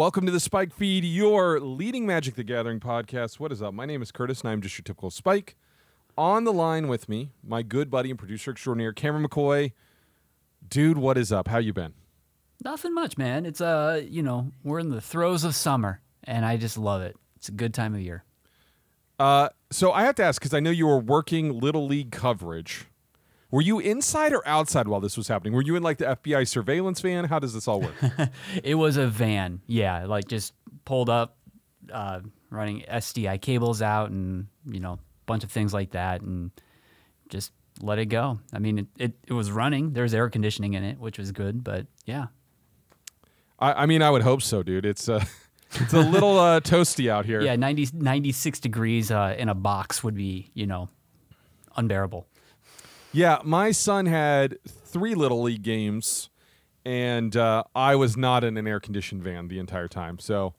Welcome to the Spike Feed, your leading Magic the Gathering podcast. What is up? My name is Curtis, and I'm just your typical Spike. On the line with me, my good buddy and producer extraordinaire, Cameron McCoy. Dude, what is up? How you been? Nothing much, man. It's uh, you know, we're in the throes of summer, and I just love it. It's a good time of year. Uh, so I have to ask because I know you were working Little League coverage. Were you inside or outside while this was happening? Were you in like the FBI surveillance van? How does this all work? It was a van, yeah, like just pulled up, uh, running SDI cables out, and you know, a bunch of things like that, and just let it go. I mean, it, it, it was running. There's air conditioning in it, which was good, but yeah, I, I mean, I would hope so, dude. It's uh, it's a little uh, toasty out here. yeah, 90, 96 degrees uh, in a box would be, you know, unbearable. Yeah, my son had three little league games, and uh, I was not in an air conditioned van the entire time. So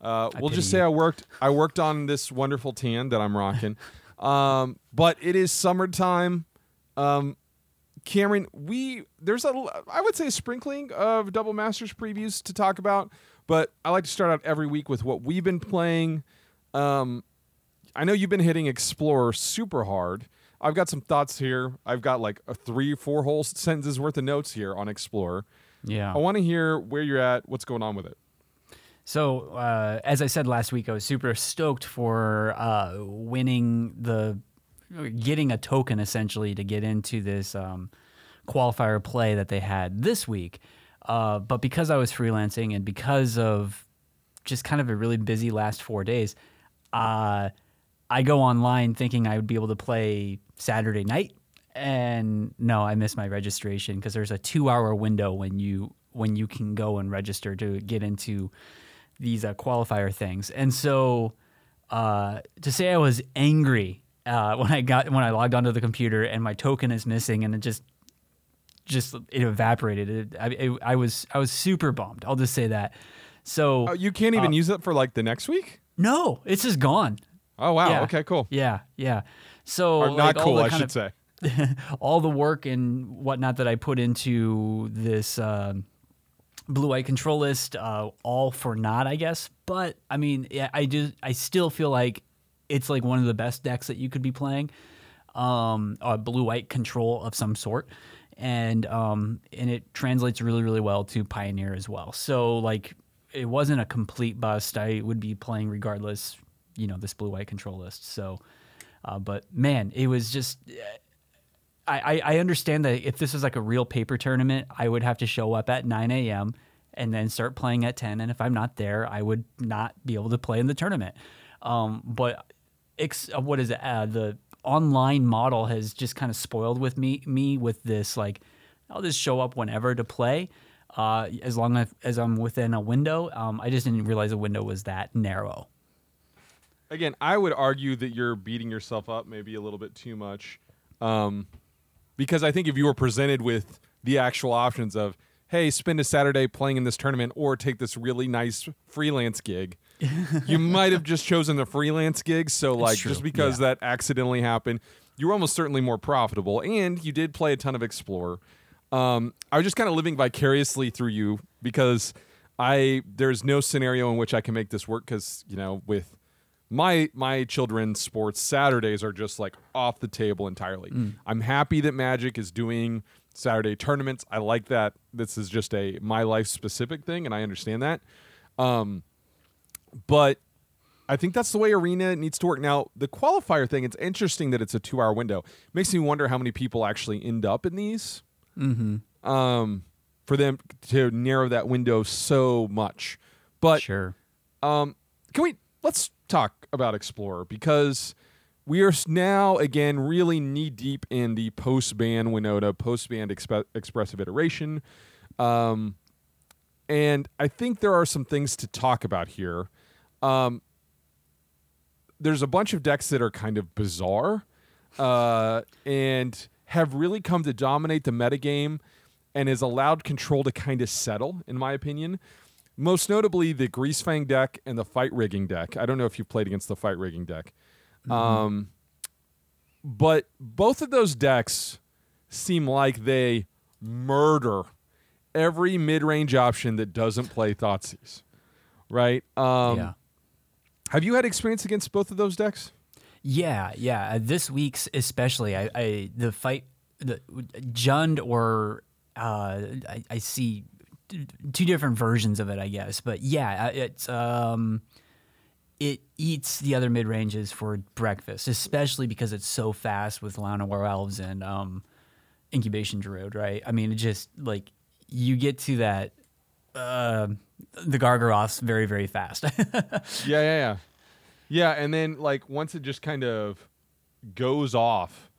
uh, we'll just say you. I worked. I worked on this wonderful tan that I'm rocking. um, but it is summertime. Um, Cameron, we there's a I would say a sprinkling of double masters previews to talk about, but I like to start out every week with what we've been playing. Um, I know you've been hitting Explorer super hard. I've got some thoughts here. I've got like a three, four whole sentences worth of notes here on Explorer. Yeah. I want to hear where you're at, what's going on with it. So, uh, as I said last week, I was super stoked for uh, winning the, getting a token essentially to get into this um, qualifier play that they had this week. Uh, but because I was freelancing and because of just kind of a really busy last four days, uh, I go online thinking I would be able to play Saturday night, and no, I missed my registration because there's a two-hour window when you when you can go and register to get into these uh, qualifier things. And so, uh, to say I was angry uh, when I got when I logged onto the computer and my token is missing, and it just just it evaporated. It, I, it, I was I was super bummed. I'll just say that. So Oh, you can't even Uh, use it for like the next week? no, it's just gone. Oh, wow. yeah. Okay, cool. Yeah, yeah. So like, not all cool, I should of- say. all the work and whatnot that I put into this um blue white control list, uh, all for naught, I guess. But I mean, yeah, I just I still feel like it's like one of the best decks that you could be playing, um, a blue white control of some sort, and um, and it translates really really well to Pioneer as well. So like, it wasn't a complete bust. I would be playing regardless, you know, this blue white control list. So. Uh, but man, it was just I, I I understand that if this was like a real paper tournament, I would have to show up at 9 a.m. and then start playing at 10. And if I'm not there, I would not be able to play in the tournament. Um, but ex- uh, what is it? Uh, the online model has just kind of spoiled with me me with this like I'll just show up whenever to play. Uh, as long as, as I'm within a window, um, I just didn't realize the window was that narrow. Again, I would argue that you're beating yourself up maybe a little bit too much. Um, because I think if you were presented with the actual options of, hey, spend a Saturday playing in this tournament or take this really nice freelance gig, you might have just chosen the freelance gig. So, like, just because yeah. that accidentally happened, you were almost certainly more profitable. And you did play a ton of Explorer. Um, I was just kind of living vicariously through you because I there's no scenario in which I can make this work because you know with my my children's sports Saturdays are just like off the table entirely. I'm happy that Magic is doing Saturday tournaments. I like that. This is just a my life specific thing, and I understand that. Um, but I think that's the way Arena needs to work. Now, the qualifier thing, it's interesting that it's a two hour window. Makes me wonder how many people actually end up in these. Mm-hmm. Um, for them to narrow that window so much. But Sure. um, can we let's talk about Explorer because we are now again really knee deep in the post ban Winota post ban exp- expressive iteration, um, and I think there are some things to talk about here. Um, there's a bunch of decks that are kind of bizarre uh, and have really come to dominate the metagame and has allowed control to kind of settle, in my opinion. Most notably, the Greasefang deck and the Fight Rigging deck. I don't know if you've played against the Fight Rigging deck. Um, but both of those decks seem like they murder every mid range option that doesn't play Thoughtseize. right? Um, yeah. Have you had experience against both of those decks? Yeah, yeah. Uh, this week's especially, I, I the fight, the Jund or uh, I, I see two different versions of it, I guess. But yeah, it's um, it eats the other mid ranges for breakfast, especially because it's so fast with Llanowar Elves and um, Incubation Druid, right? I mean, it just like you get to that uh, the Gargaroths very very fast. yeah, yeah, yeah. Yeah, and then like once it just kind of goes off,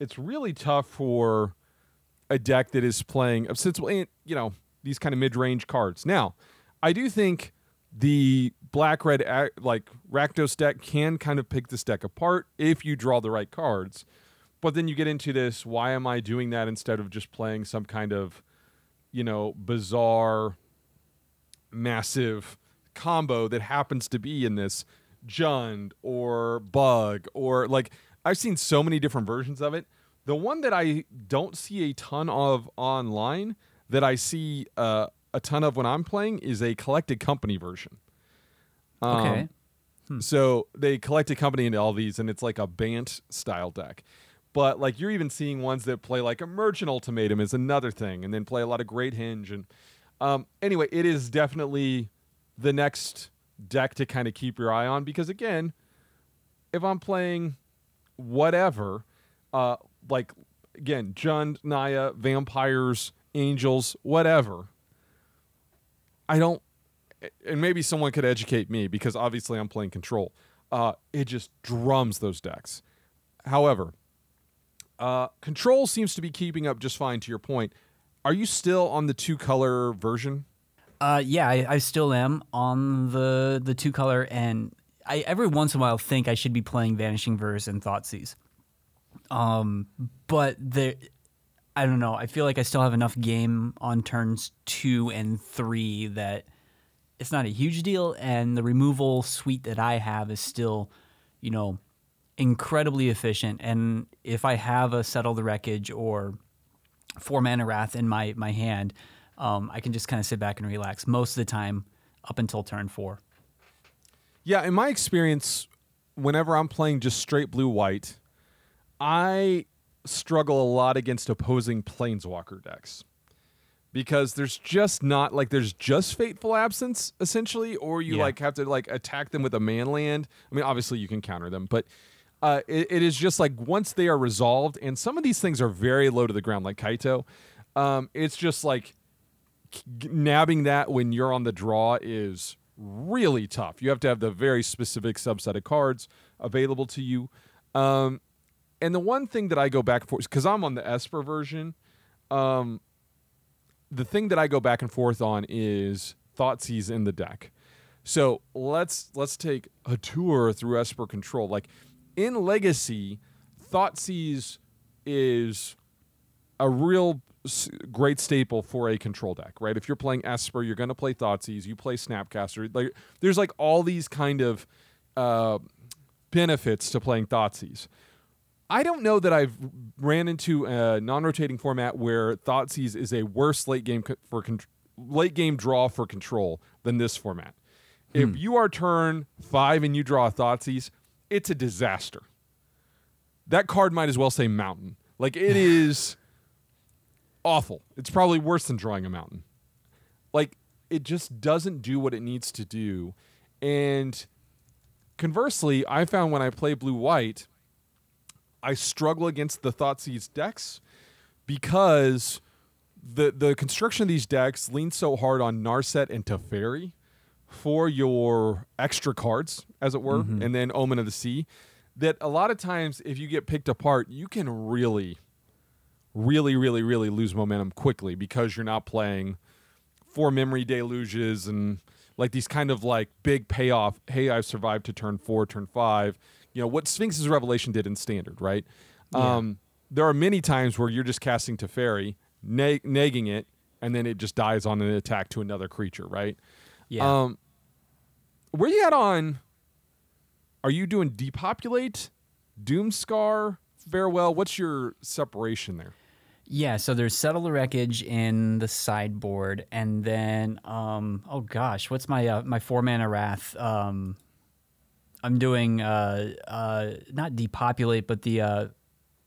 it's really tough for a deck that is playing since you know these kind of mid-range cards. Now, I do think the black red like Rakdos deck can kind of pick this deck apart if you draw the right cards. But then you get into this why am I doing that instead of just playing some kind of you know bizarre massive combo that happens to be in this Jund or Bug or like I've seen so many different versions of it. The one that I don't see a ton of online that I see uh, a ton of when I'm playing is a collected company version. Um, okay. Hmm. So they collect a company into all these, and it's like a Bant style deck. But like you're even seeing ones that play like Emergent Ultimatum is another thing, and then play a lot of Great Henge. And um, anyway, it is definitely the next deck to kind of keep your eye on because again, if I'm playing whatever, uh, like again, Jund, Naya, vampires, angels, whatever. I don't, and maybe someone could educate me because obviously I'm playing control. Uh, it just drums those decks. However, uh, control seems to be keeping up just fine. To your point, are you still on the two color version? Uh, yeah, I, I still am on the the two color, and I every once in a while think I should be playing Vanishing Verse and Thoughtseize. Um, but there, I don't know. I feel like I still have enough game on turns two and three that it's not a huge deal, and the removal suite that I have is still, you know, incredibly efficient. And if I have a Settle the Wreckage or four mana Wrath in my my hand um, I can just kind of sit back and relax most of the time up until turn four. Yeah, in my experience, whenever I'm playing just straight blue white, I struggle a lot against opposing planeswalker decks because there's just not like there's just fateful absence essentially or you Yeah. like have to like attack them with a man land i mean obviously you can counter them but uh, it, it is just like once they are resolved and some of these things are very low to the ground like kaito um, it's just like nabbing that when you're on the draw is really tough. You have to have the very specific subset of cards available to you. Um, and the one thing that I go back and forth because I'm on the Esper version, um, the thing that I go back and forth on is Thoughtseize in the deck. So let's let's take a tour through Esper Control. Like in Legacy, Thoughtseize is a real great staple for a control deck, right? If you're playing Esper, you're going to play Thoughtseize, you play Snapcaster. Like, there's like all these kind of uh, benefits to playing Thoughtseize. I don't know that I've ran into a non-rotating format where Thoughtseize is a worse late game co- for con- late game draw for control than this format. If hmm. you are turn five and you draw a Thoughtseize, it's a disaster. That card might as well say mountain. Like it is awful. It's probably worse than drawing a mountain. Like it just doesn't do what it needs to do. And conversely, I found when I play blue white, I struggle against the Thoughtseize decks because the the construction of these decks leans so hard on Narset and Teferi for your extra cards, as it were, mm-hmm. and then Omen of the Sea, that a lot of times if you get picked apart, you can really, really, really, really lose momentum quickly because you're not playing four memory deluges and like these kind of like big payoff. Hey, I've survived to turn four, turn five. You know what Sphinx's Revelation did in standard, right? Yeah. Um, there are many times where you're just casting Teferi, neg- negging it, and then it just dies on an attack to another creature, right? Yeah. Um, where you at on? Are you doing depopulate, Doomskar, farewell? What's your separation there? Yeah, so there's settle the wreckage in the sideboard, and then um, oh gosh, what's my uh, my four mana wrath? Um, I'm doing uh, uh, not depopulate, but the uh,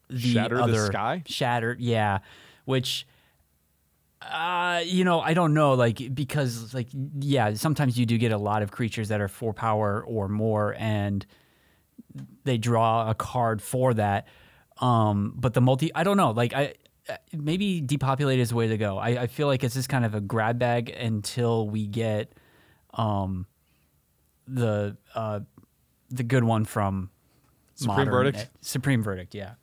the Shatter the other Sky? shatter, yeah, which. Uh, you know, I don't know, like because, like, yeah, sometimes you do get a lot of creatures that are four power or more, and they draw a card for that. Um, but the multi, I don't know. Like I, maybe depopulate is the way to go. I, I feel like it's just kind of a grab bag until we get, um, the uh, the good one from Supreme Modern- Verdict? Supreme verdict, yeah.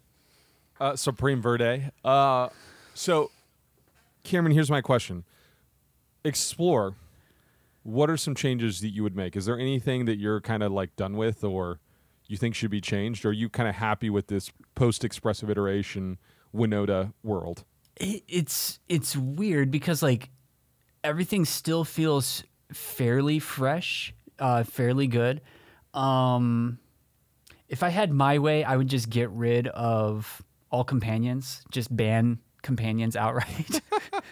Uh, Supreme Verde. Uh, so, Cameron, here's my question. Explore. What are some changes that you would make? Is there anything that you're kind of like done with, or you think should be changed? Or are you kind of happy with this post-expressive iteration Winota world? it, it's it's weird because like everything still feels fairly fresh, uh, fairly good. Um, if I had my way, I would just get rid of all companions, just ban companions outright.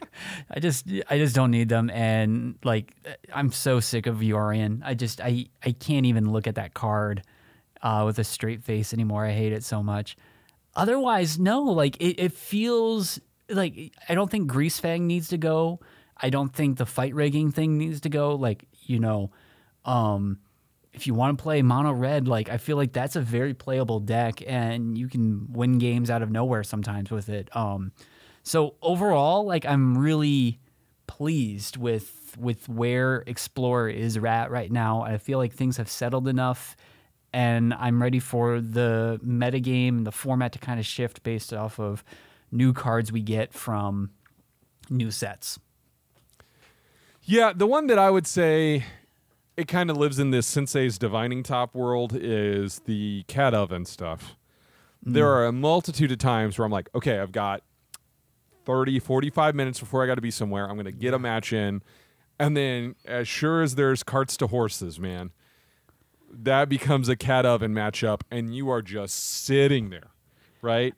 I just I just don't need them, and like I'm so sick of Yorion. I just I I can't even look at that card uh, with a straight face anymore. I hate it so much. Otherwise, no. Like it, it feels like I don't think Greasefang needs to go. I don't think the fight rigging thing needs to go. Like you know, um, if you want to play mono red, like I feel like that's a very playable deck, and you can win games out of nowhere sometimes with it. Um, so overall, like I'm really pleased with with where Explorer is at right now. I feel like things have settled enough, and I'm ready for the metagame and the format to kind of shift based off of new cards we get from new sets. Yeah, the one that I would say it kind of lives in this Sensei's divining top world is the cat oven stuff. There mm. are a multitude of times where I'm like, okay, I've got 30, 45 minutes before I got to be somewhere. I'm going to get a match in. And then, as sure as there's carts to horses, man, that becomes a cat oven matchup, and you are just sitting there, right?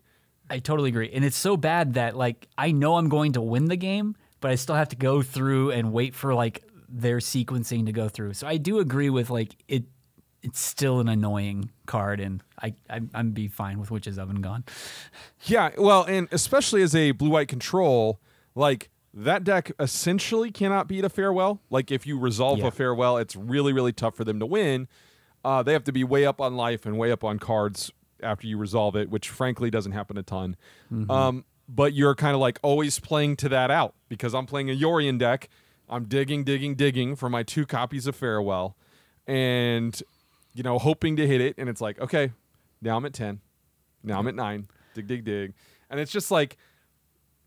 I totally agree. And it's so bad that like I know I'm going to win the game, but I still have to go through and wait for like their sequencing to go through. So I do agree with like it it's still an annoying card and I, I I'm be fine with Witch's Oven gone. Yeah, well, and especially as a blue white control, like that deck essentially cannot beat a farewell. Like if you resolve Yeah. a farewell, it's really really tough for them to win. Uh, they have to be way up on life and way up on cards after you resolve it, which frankly doesn't happen a ton. Um, but you're kind of like always playing to that out because I'm playing a Yorion deck. I'm digging, digging, digging for my two copies of farewell, and you know hoping to hit it. And it's like, okay, now I'm at ten. Now I'm at nine. Dig, dig, dig. And it's just like,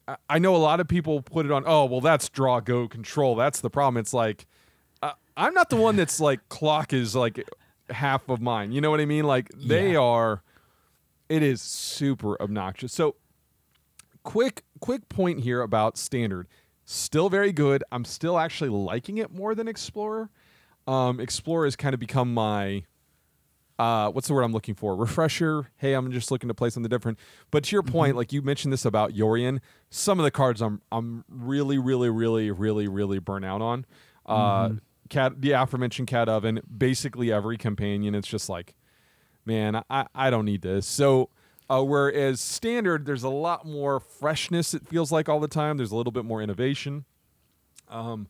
I- I know a lot of people put it on, oh, well, that's draw, go, control. That's the problem. It's like, uh, I'm not the one that's like, clock is like half of mine. You know what I mean? Like, they Yeah. are, it is super obnoxious. So, quick, quick point here about standard. Still very good. I'm still actually liking it more than Explorer. Um, Explorer has kind of become my uh, what's the word I'm looking for? Refresher. Hey, I'm just looking to play something different. But to your point, like you mentioned this about Yorion, some of the cards I'm I'm really, really, really, really, really burnt out on. Uh, cat, the aforementioned cat oven, basically every companion. It's just like, man, I I don't need this. So. Uh, whereas standard, there's a lot more freshness. It feels like all the time. There's a little bit more innovation, um,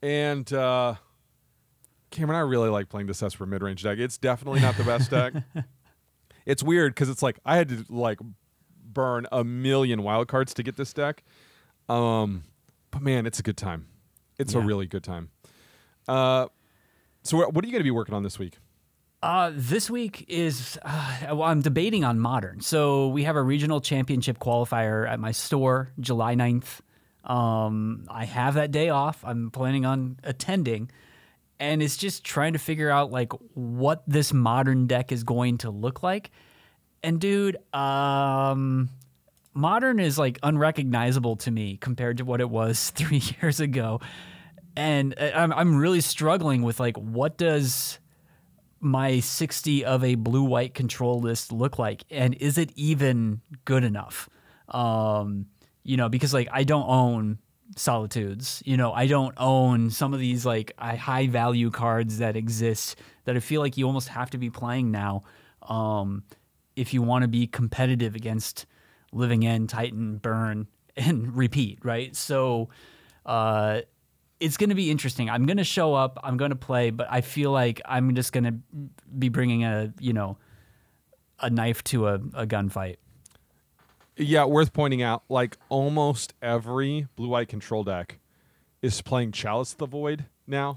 and uh, Cameron, I really like playing this Esper mid range deck. It's definitely not the best deck. It's weird because it's like I had to like burn a million wild cards to get this deck. Um, but man, it's a good time. It's a really good time. Uh, so what are you going to be working on this week? Uh, this week is uh, well, I'm debating on modern. So we have a regional championship qualifier at my store July 9th. Um, I have that day off. I'm planning on attending, and it's just trying to figure out like what this modern deck is going to look like. And dude, um, modern is like unrecognizable to me compared to what it was three years ago, and uh, I'm I'm really struggling with like what does my 60 of a blue white control list look like? And is it even good enough? Um you know, because like I don't own Solitudes, you know, I don't own some of these like high value cards that exist that I feel like you almost have to be playing now um, if you want to be competitive against Living End, Titan, Burn, and repeat, right? So uh, it's going to be interesting. I'm going to show up, I'm going to play, but I feel like I'm just going to be bringing a, you know, a knife to a, a gunfight. Yeah, worth pointing out, like almost every blue white control deck is playing Chalice the Void now.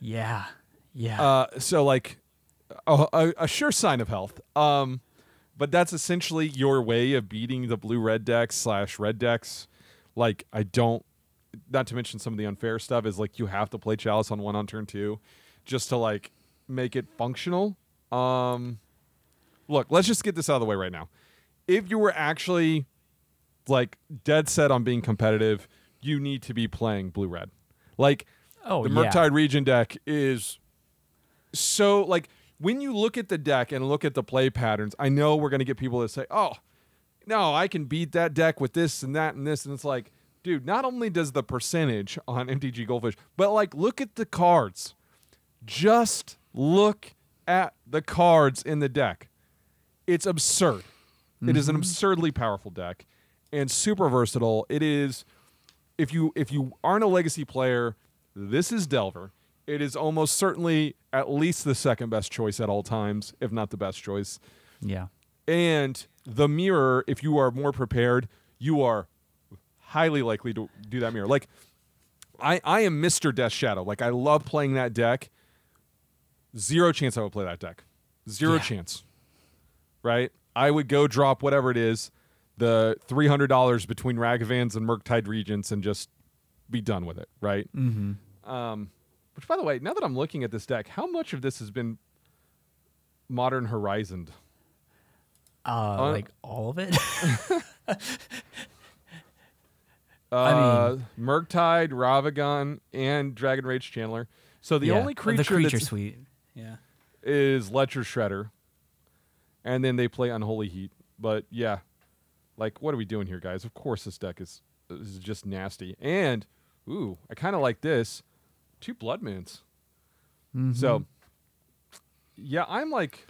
Yeah. Yeah. Uh, so like a, a, a, sure sign of health. Um, but that's essentially your way of beating the blue red decks slash red decks. Like I don't, not to mention some of the unfair stuff is like you have to play Chalice on one on turn two, just to like make it functional. Um, look, let's just get this out of the way right now if you were actually like dead set on being competitive, you need to be playing blue red. Like oh, the yeah. Murktide Regent deck is so like when you look at the deck and look at the play patterns, I know we're gonna get people that say, Oh, no, I can beat that deck with this and that and this. And it's like, dude, not only does the percentage on MTG Goldfish, but like look at the cards. Just look at the cards in the deck. It's absurd. Mm-hmm. It is an mm-hmm. absurdly powerful deck and super versatile. It is if you if you aren't a legacy player, this is Delver. It is almost certainly at least the second best choice at all times, if not the best choice. Yeah. And the mirror, if you are more prepared, you are highly likely to do that mirror. Like I I am Mr. Death Shadow. Like I love playing that deck. Zero chance I would play that deck. Zero yeah. chance. Right? I would go drop whatever it is, the three hundred dollars between Ragavans and Murktide Regents, and just be done with it, right? Mm-hmm. Um, which, by the way, now that I'm looking at this deck, how much of this has been Modern Horizoned? Uh, uh, like all of it. uh, I mean, Murktide, Ragavan, and Dragon Rage Channeler. So the yeah, only creature, the creature suite, yeah, is Ledger Shredder, and then they play Unholy Heat. But yeah, like what are we doing here, guys? Of course, this deck is is just nasty. And ooh, I kind of like this. Two Blood Moons. Mm-hmm. So yeah, I'm like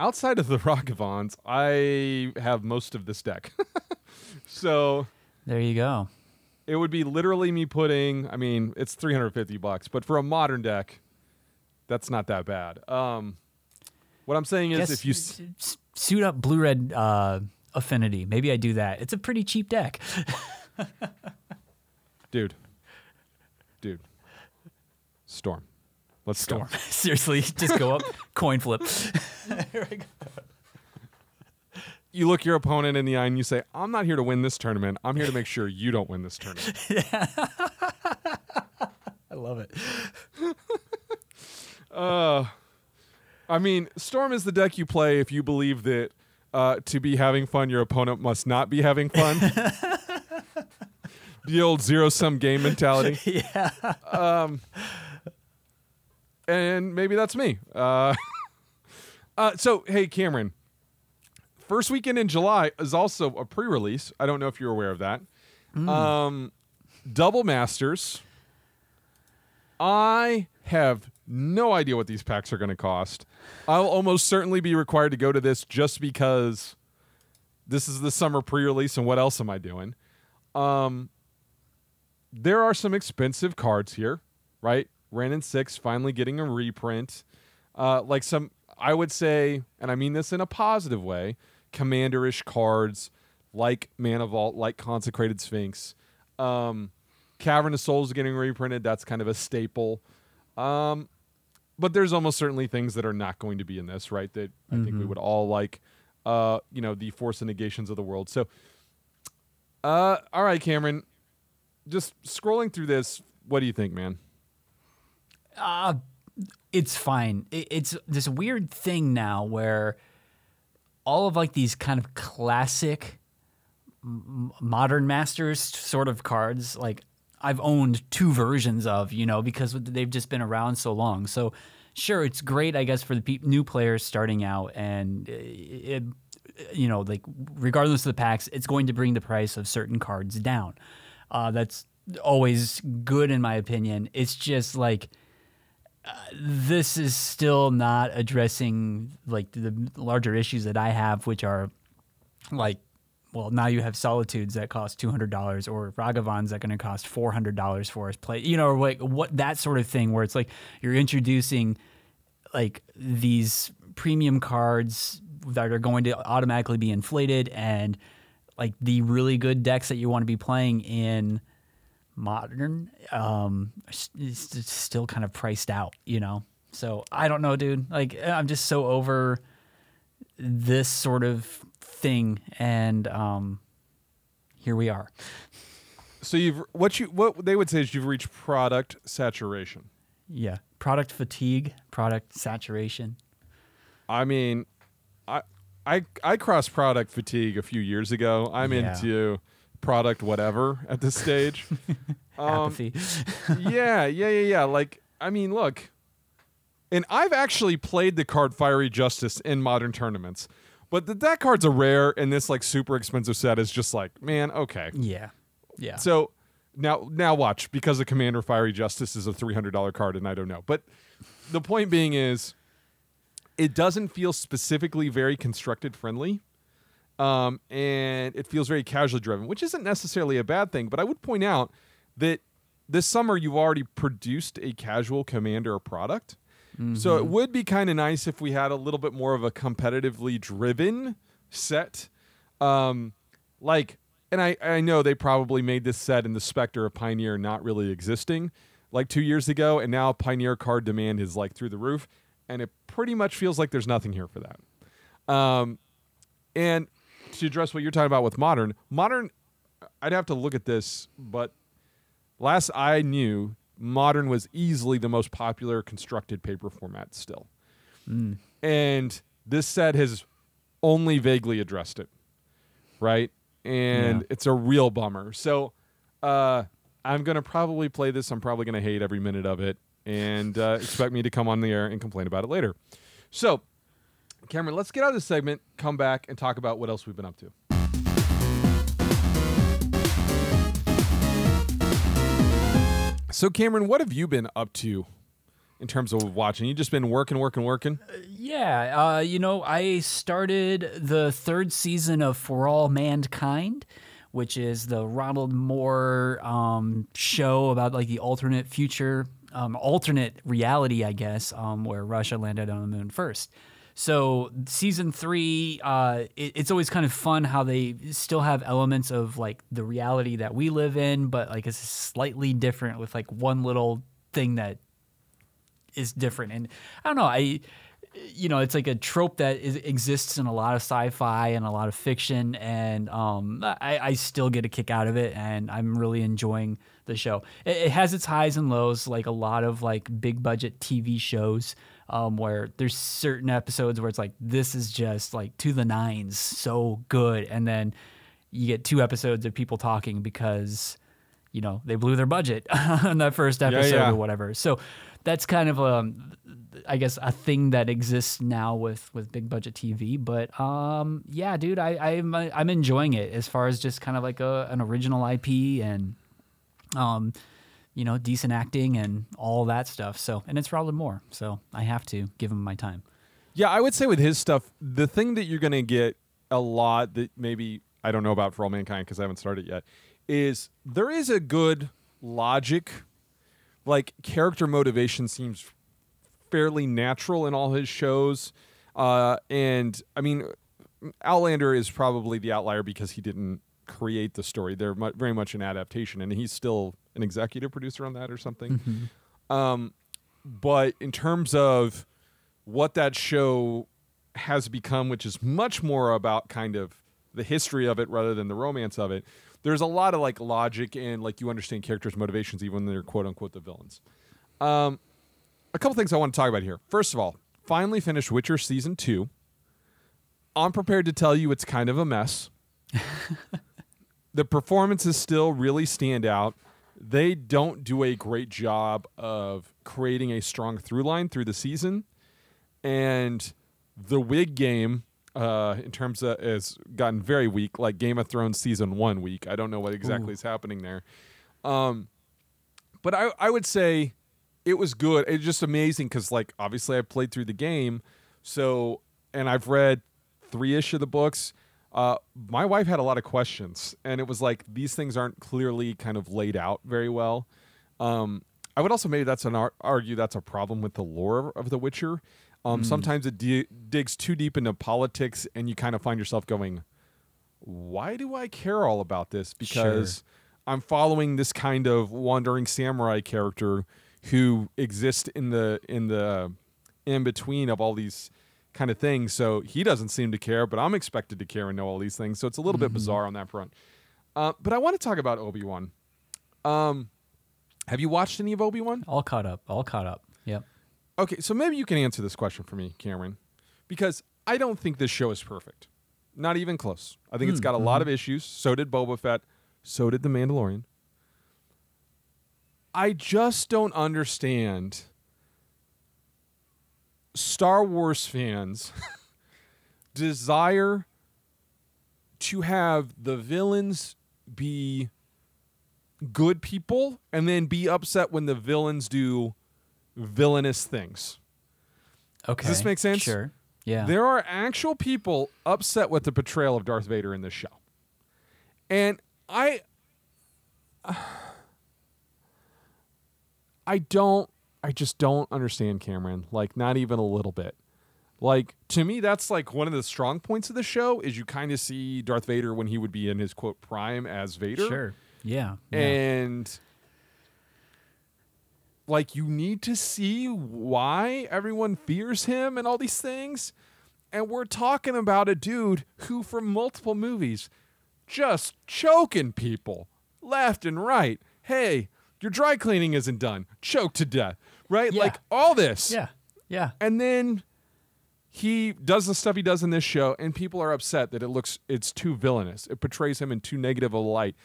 outside of the Ragavans, I have most of this deck. so there you go. It would be literally me putting. I mean, it's 350 bucks, but for a modern deck, that's not that bad. Um, what I'm saying is, if you s- suit up blue red uh, affinity, maybe I do that. It's a pretty cheap deck. dude, dude, storm. Let's storm. Seriously, just go up, coin flip. You look your opponent in the eye and you say, "I'm not here to win this tournament. I'm here to make sure you don't win this tournament." yeah. I love it. uh I mean, Storm is the deck you play if you believe that uh, to be having fun, your opponent must not be having fun. the old zero sum game mentality. Yeah. Um, and maybe that's me. Uh, uh, so, hey, Cameron, first weekend in July is also a pre release. I don't know if you're aware of that. Mm. Um, Double Masters. I have no idea what these packs are going to cost. I'll almost certainly be required to go to this just because this is the summer pre-release and what else am I doing? Um there are some expensive cards here, right? Wrenn and 6 finally getting a reprint. Uh like some I would say, and I mean this in a positive way, commanderish cards like Mana Vault, like Consecrated Sphinx. Um Cavern of Souls getting reprinted, that's kind of a staple. Um, but there's almost certainly things that are not going to be in this, right? That I mm-hmm. think we mm-hmm. would all like, uh, you know, the force and negations of the world. So, uh, all right, Cameron, just scrolling through this, what do you think, man? Uh, it's fine. It, it's this weird thing now where all of like these kind of classic modern masters sort of cards, like I've owned two versions of, you know, because they've just been around so long. So, sure, it's great, I guess, for the pe- new players starting out, and it, you know, like regardless of the packs, it's going to bring the price of certain cards down. Uh, that's always good in my opinion. It's just like this is still not addressing like the larger issues that I have, which are like well, now you have solitudes that cost two hundred dollars, or Ragavans that going to cost four hundred dollars for us play. You know, or like what that sort of thing, where it's like you're introducing like these premium cards that are going to automatically be inflated, and like the really good decks that you want to be playing in modern, um, is still kind of priced out. You know, so I don't know, dude. Like I'm just so over this sort of thing, and um, here we are. So you've what you what they would say is you've reached product saturation. Yeah, product fatigue, product saturation. I mean, I I I crossed product fatigue a few years ago. I'm Yeah. into product whatever at this stage. Um, Apathy. yeah, yeah, yeah, yeah. Like, I mean, look, and I've actually played the card Fiery Justice in modern tournaments, but that that card's a rare, and this like super expensive set is just like, man, okay. yeah, yeah. So now, now watch because the Commander Fiery Justice is a three hundred dollar card, and I don't know. But the point being is, it doesn't feel specifically very constructed friendly, um, and it feels very casually driven, which isn't necessarily a bad thing. But I would point out that this summer you've already produced a casual Commander product. So it would be kind of nice if we had a little bit more of a competitively driven set. Um, like, and I, I know they probably made this set in the specter of Pioneer not really existing like two years ago, and now Pioneer card demand is like through the roof, and it pretty much feels like there's nothing here for that. Um, and to address what you're talking about with modern, modern, I'd have to look at this, but last I knew, modern was easily the most popular constructed paper format still. And this set has only vaguely addressed it, right? And Yeah. it's a real bummer. So uh, I'm going to probably play this. I'm probably going to hate every minute of it and uh, expect me to come on the air and complain about it later. So, Cameron, let's get out of this segment, come back, and talk about what else we've been up to. So, Cameron, what have you been up to in terms of watching? You just been working, working, working. Yeah, uh, you know, I started the third season of For All Mankind, which is the Ronald Moore um, show about like the alternate future, um, alternate reality, I guess, um, where Russia landed on the moon first. So season three, uh, it, it's always kind of fun how they still have elements of like the reality that we live in, but like it's slightly different with like one little thing that is different. And I don't know, I you know, it's like a trope that is, exists in a lot of sci-fi and a lot of fiction, and um, I, I still get a kick out of it, and I'm really enjoying the show. It, it has its highs and lows, like a lot of like big budget TV shows, um, where there's certain episodes where it's like this is just like to the nines, so good, and then you get two episodes of people talking because you know they blew their budget on that first episode yeah. or whatever. So that's kind of um I guess a thing that exists now with with big budget TV. But um yeah, dude, I I'm I'm enjoying it as far as just kind of like a, an original IP and um you know decent acting and all that stuff. So and it's Ron Moore, so I have to give him my time. Yeah, I would say with his stuff, the thing that you're going to get a lot that maybe I don't know about for all mankind because I haven't started yet is there is a good logic, like character motivation seems fairly natural in all his shows, uh, and I mean, Outlander is probably the outlier because he didn't create the story. They're mu- very much an adaptation, and he's still an executive producer on that or something. Um, but in terms of what that show has become, which is much more about kind of the history of it rather than the romance of it, there's a lot of like logic and like you understand characters' motivations even when they're quote unquote the villains. Um, a couple things I want to talk about here. First of all, finally finished Witcher season two. I'm prepared to tell you it's kind of a mess. the performances still really stand out. They don't do a great job of creating a strong through line through the season. And the wig game uh, in terms of has gotten very weak, like Game of Thrones season one week. I don't know what exactly Ooh. is happening there. Um, but I I would say it was good. It's just amazing because like obviously I played through the game, so and I've read three ish of the books. Uh, my wife had a lot of questions, and it was like these things aren't clearly kind of laid out very well. Um, I would also maybe that's an ar- argue that's a problem with the lore of The Witcher. Um, Sometimes it di- digs too deep into politics, and you kind of find yourself going, "Why do I care all about this?" Because I'm following this kind of wandering samurai character who exists in the in the in between of all these kind of thing. So he doesn't seem to care, but I'm expected to care and know all these things. So it's a little bit bizarre on that front. Uh, but I want to talk about Obi Wan. Um, have you watched any of Obi Wan? All caught up. All caught up. Yep. Okay, so maybe you can answer this question for me, Cameron, because I don't think this show is perfect. Not even close. I think it's got a lot of issues. So did Boba Fett. So did The Mandalorian. I just don't understand Star Wars fans' desire to have the villains be good people and then be upset when the villains do villainous things. Okay. Does this make sense? Sure. Yeah. There are actual people upset with the portrayal of Darth Vader in this show. And I I don't I just don't understand Cameron, like not even a little bit. Like to me that's like one of the strong points of the show is you kind of see Darth Vader when he would be in his quote prime as Vader. Sure. Yeah. yeah. And like you need to see why everyone fears him and all these things. And we're talking about a dude who from multiple movies just choking people left and right. Hey, your dry cleaning isn't done. Choke to death. Right? Yeah. Like all this. yeah. Yeah. And then he does the stuff he does in this show, and people are upset that it looks it's too villainous. It portrays him in too negative a light.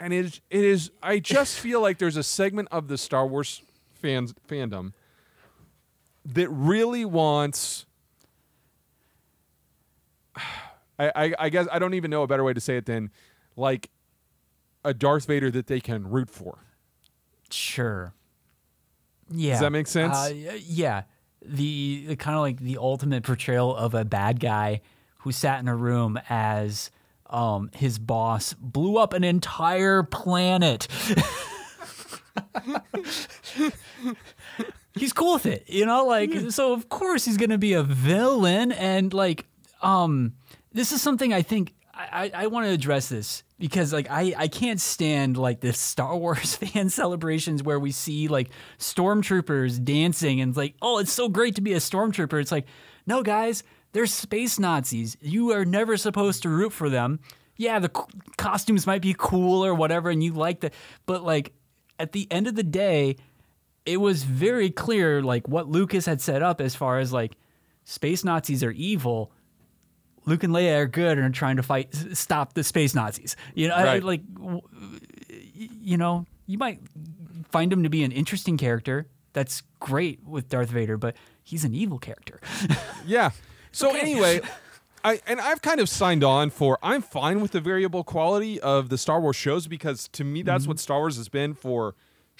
And it is, it is I just feel like there's a segment of the Star Wars fans fandom that really wants I, I, I guess I don't even know a better way to say it than like a Darth Vader that they can root for. Sure. Yeah. Does that make sense? Uh, yeah. The, the kind of like the ultimate portrayal of a bad guy who sat in a room as um, his boss blew up an entire planet. he's cool with it, you know. Like, so of course he's gonna be a villain, and like, um, this is something I think I, I, want to address this because like I, I can't stand like the Star Wars fan celebrations where we see like stormtroopers dancing and it's like oh it's so great to be a stormtrooper. It's like no guys, they're space Nazis. You are never supposed to root for them. Yeah, the co- costumes might be cool or whatever, and you like that, but like at the end of the day, it was very clear like what Lucas had set up as far as like space Nazis are evil. Luke and Leia are good and are trying to fight, stop the space Nazis. You know, I- like, you know, you might find him to be an interesting character. That's great with Darth Vader, but he's an evil character. Yeah. So anyway, I and I've kind of signed on for I'm fine with the variable quality of the Star Wars shows because to me that's what Star Wars has been for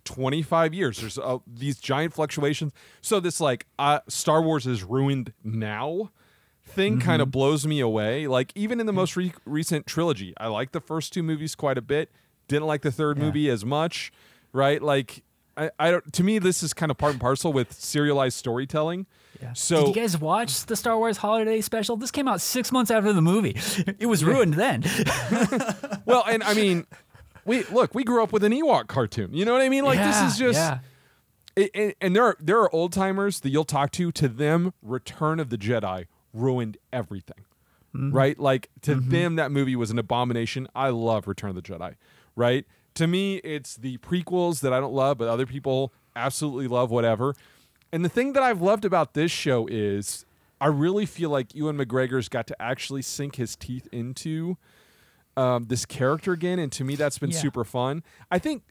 25 years. There's uh, these giant fluctuations. So this like uh, Star Wars is ruined now thing kind of mm-hmm. blows me away. Like even in the most re- recent trilogy, I like the first two movies quite a bit. Didn't like the third Yeah. movie as much, right? Like I, I don't. To me, this is kind of part and parcel with serialized storytelling. So Did you guys watch the Star Wars Holiday Special? This came out six months after the movie. It was ruined then. well, and I mean, we look, we grew up with an Ewok cartoon. You know what I mean? Like Yeah, this is just. yeah. it- and, and there are there are old timers that you'll talk to. To them, Return of the Jedi ruined everything, Mm-hmm. right? Like to them, that movie was an abomination. I love Return of the Jedi, right? To me, it's the prequels that I don't love, but other people absolutely love. Whatever. And the thing that I've loved about this show is I really feel like Ewan McGregor's got to actually sink his teeth into um, this character again, and to me, that's been Yeah. super fun. I think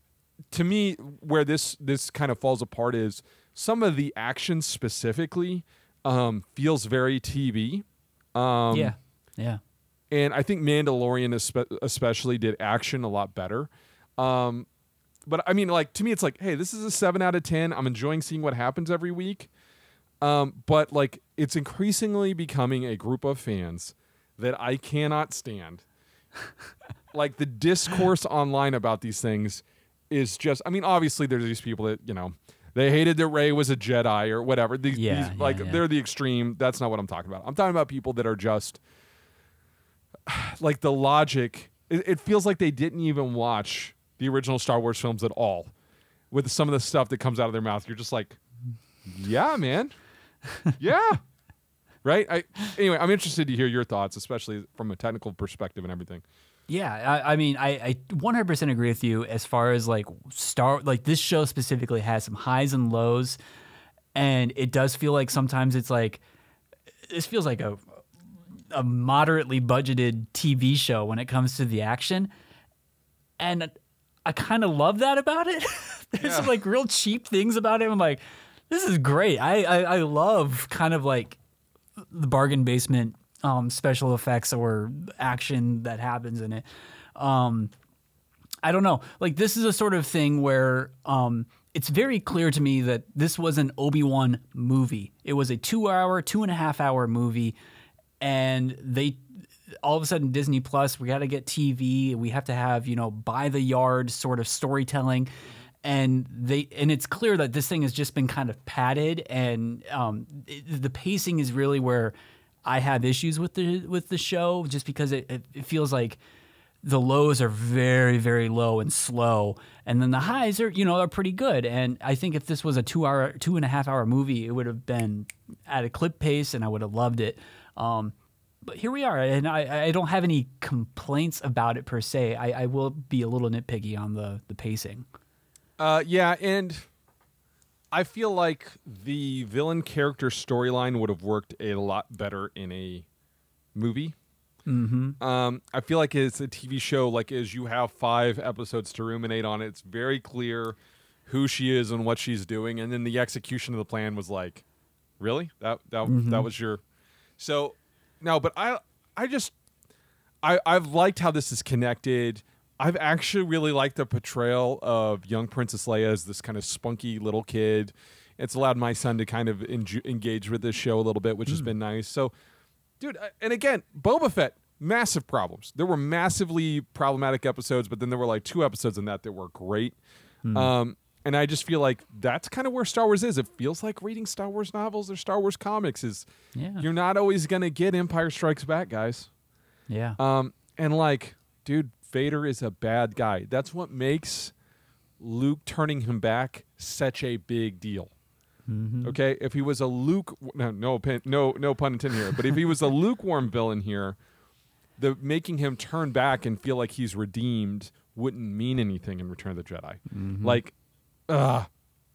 to me, where this this kind of falls apart is some of the action specifically um, feels very TV. Um, yeah, yeah. and I think Mandalorian espe- especially did action a lot better. Um, but I mean, like to me, it's like, hey, this is a seven out of ten. I'm enjoying seeing what happens every week. Um, but like, it's increasingly becoming a group of fans that I cannot stand. like the discourse online about these things is just. I mean, obviously, there's these people that you know they hated that Rey was a Jedi or whatever. These, Yeah, these yeah, like yeah. they're the extreme. That's not what I'm talking about. I'm talking about people that are just like the logic. It, it feels like they didn't even watch the original Star Wars films at all. With some of the stuff that comes out of their mouth, you're just like, yeah, man, yeah, right. I anyway, I'm interested to hear your thoughts, especially from a technical perspective and everything. Yeah, I, I mean, I, I 100% agree with you as far as like Star, like this show specifically has some highs and lows, and it does feel like sometimes it's like this feels like a a moderately budgeted TV show when it comes to the action, and I kind of love that about it. There's Yeah. like real cheap things about it. I'm like, this is great. I I, I love kind of like the bargain basement um, special effects or action that happens in it. Um, I don't know. Like this is a sort of thing where um, it's very clear to me that this was an Obi Wan movie. It was a two-hour, two and a half hour movie, and they all of a sudden Disney Plus. We got to get TV. We have to have you know by the yard sort of storytelling. And they and it's clear that this thing has just been kind of padded, and um, it, the pacing is really where I have issues with the with the show, just because it, it, it feels like the lows are very very low and slow. And then the highs are you know are pretty good. And i think if this was a two hour two and a half hour movie it would have been at a clip pace and i would have loved it. Um, but here we are. And I, I don't have any complaints about it per se. I, I will be a little nitpicky on the the pacing. Uh, yeah, and I feel like the villain character storyline would have worked a lot better in a movie. Mm-hmm. Um, I feel like it's a TV show. Like, as you have five episodes to ruminate on, it's very clear who she is and what she's doing, and then the execution of the plan was like, really that that that was your. So, no, but I I just I, I've liked how this is connected. I've actually really liked the portrayal of young Princess Leia as this kind of spunky little kid. It's allowed my son to kind of enju- engage with this show a little bit, which has been nice. So, dude, and again, Boba Fett, massive problems. There were massively problematic episodes, but then there were like two episodes in that that were great. Um, and I just feel like that's kind of where Star Wars is. It feels like reading Star Wars novels or Star Wars comics is Yeah. you're not always going to get Empire Strikes Back, guys. yeah Um, and like, dude, Vader is a bad guy. That's what makes Luke turning him back such a big deal. Okay, if he was a Luke, no, no, no, no pun intended here. But if he was a lukewarm villain here, the making him turn back and feel like he's redeemed wouldn't mean anything in Return of the Jedi. Like, uh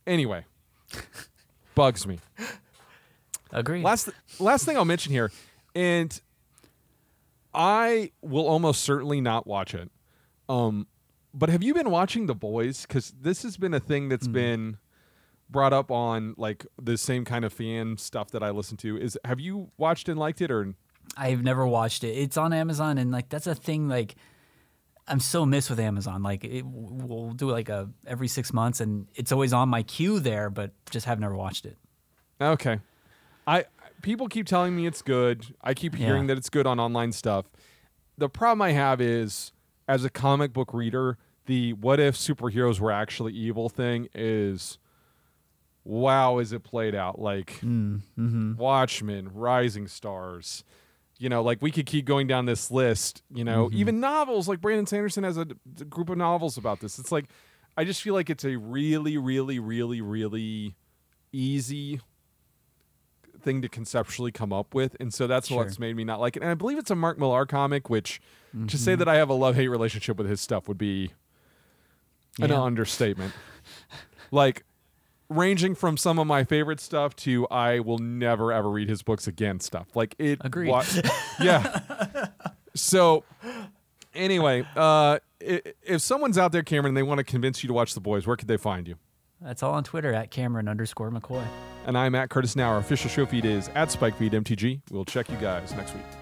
Anyway, bugs me. agree Last last thing I'll mention here, and I will almost certainly not watch it. Um, but have you been watching The Boys? Because this has been a thing that's been brought up on like the same kind of fan stuff that I listen to. Is have you watched and liked it or? I've never watched it. It's on Amazon, and like that's a thing. Like I'm so missed with Amazon. Like it, we'll do like a every six months, and it's always on my queue there, but just have never watched it. Okay. I people keep telling me it's good. I keep hearing Yeah. that it's good on online stuff. The problem I have is as a comic book reader, the what if superheroes were actually evil thing is wow, is it played out like hmm, mm-hmm. Watchmen, Rising Stars. You know, like we could keep going down this list, you know, mm-hmm. even novels like Brandon Sanderson has a group of novels about this. It's like I just feel like it's a really really really really easy thing to conceptually come up with, and so that's Sure. what's made me not like it. And I believe it's a Mark Millar comic, which to say that I have a love hate relationship with his stuff would be an Yeah. understatement. like ranging from some of my favorite stuff to I will never ever read his books again stuff. Like it. Agreed. wa- yeah. So anyway, uh, if someone's out there, Cameron, and they want to convince you to watch The Boys, where could they find you? That's all on Twitter at Cameron underscore McCoy. And I'm at Curtis Now. Our official show feed is at SpikeFeedMTG. We'll check you guys next week.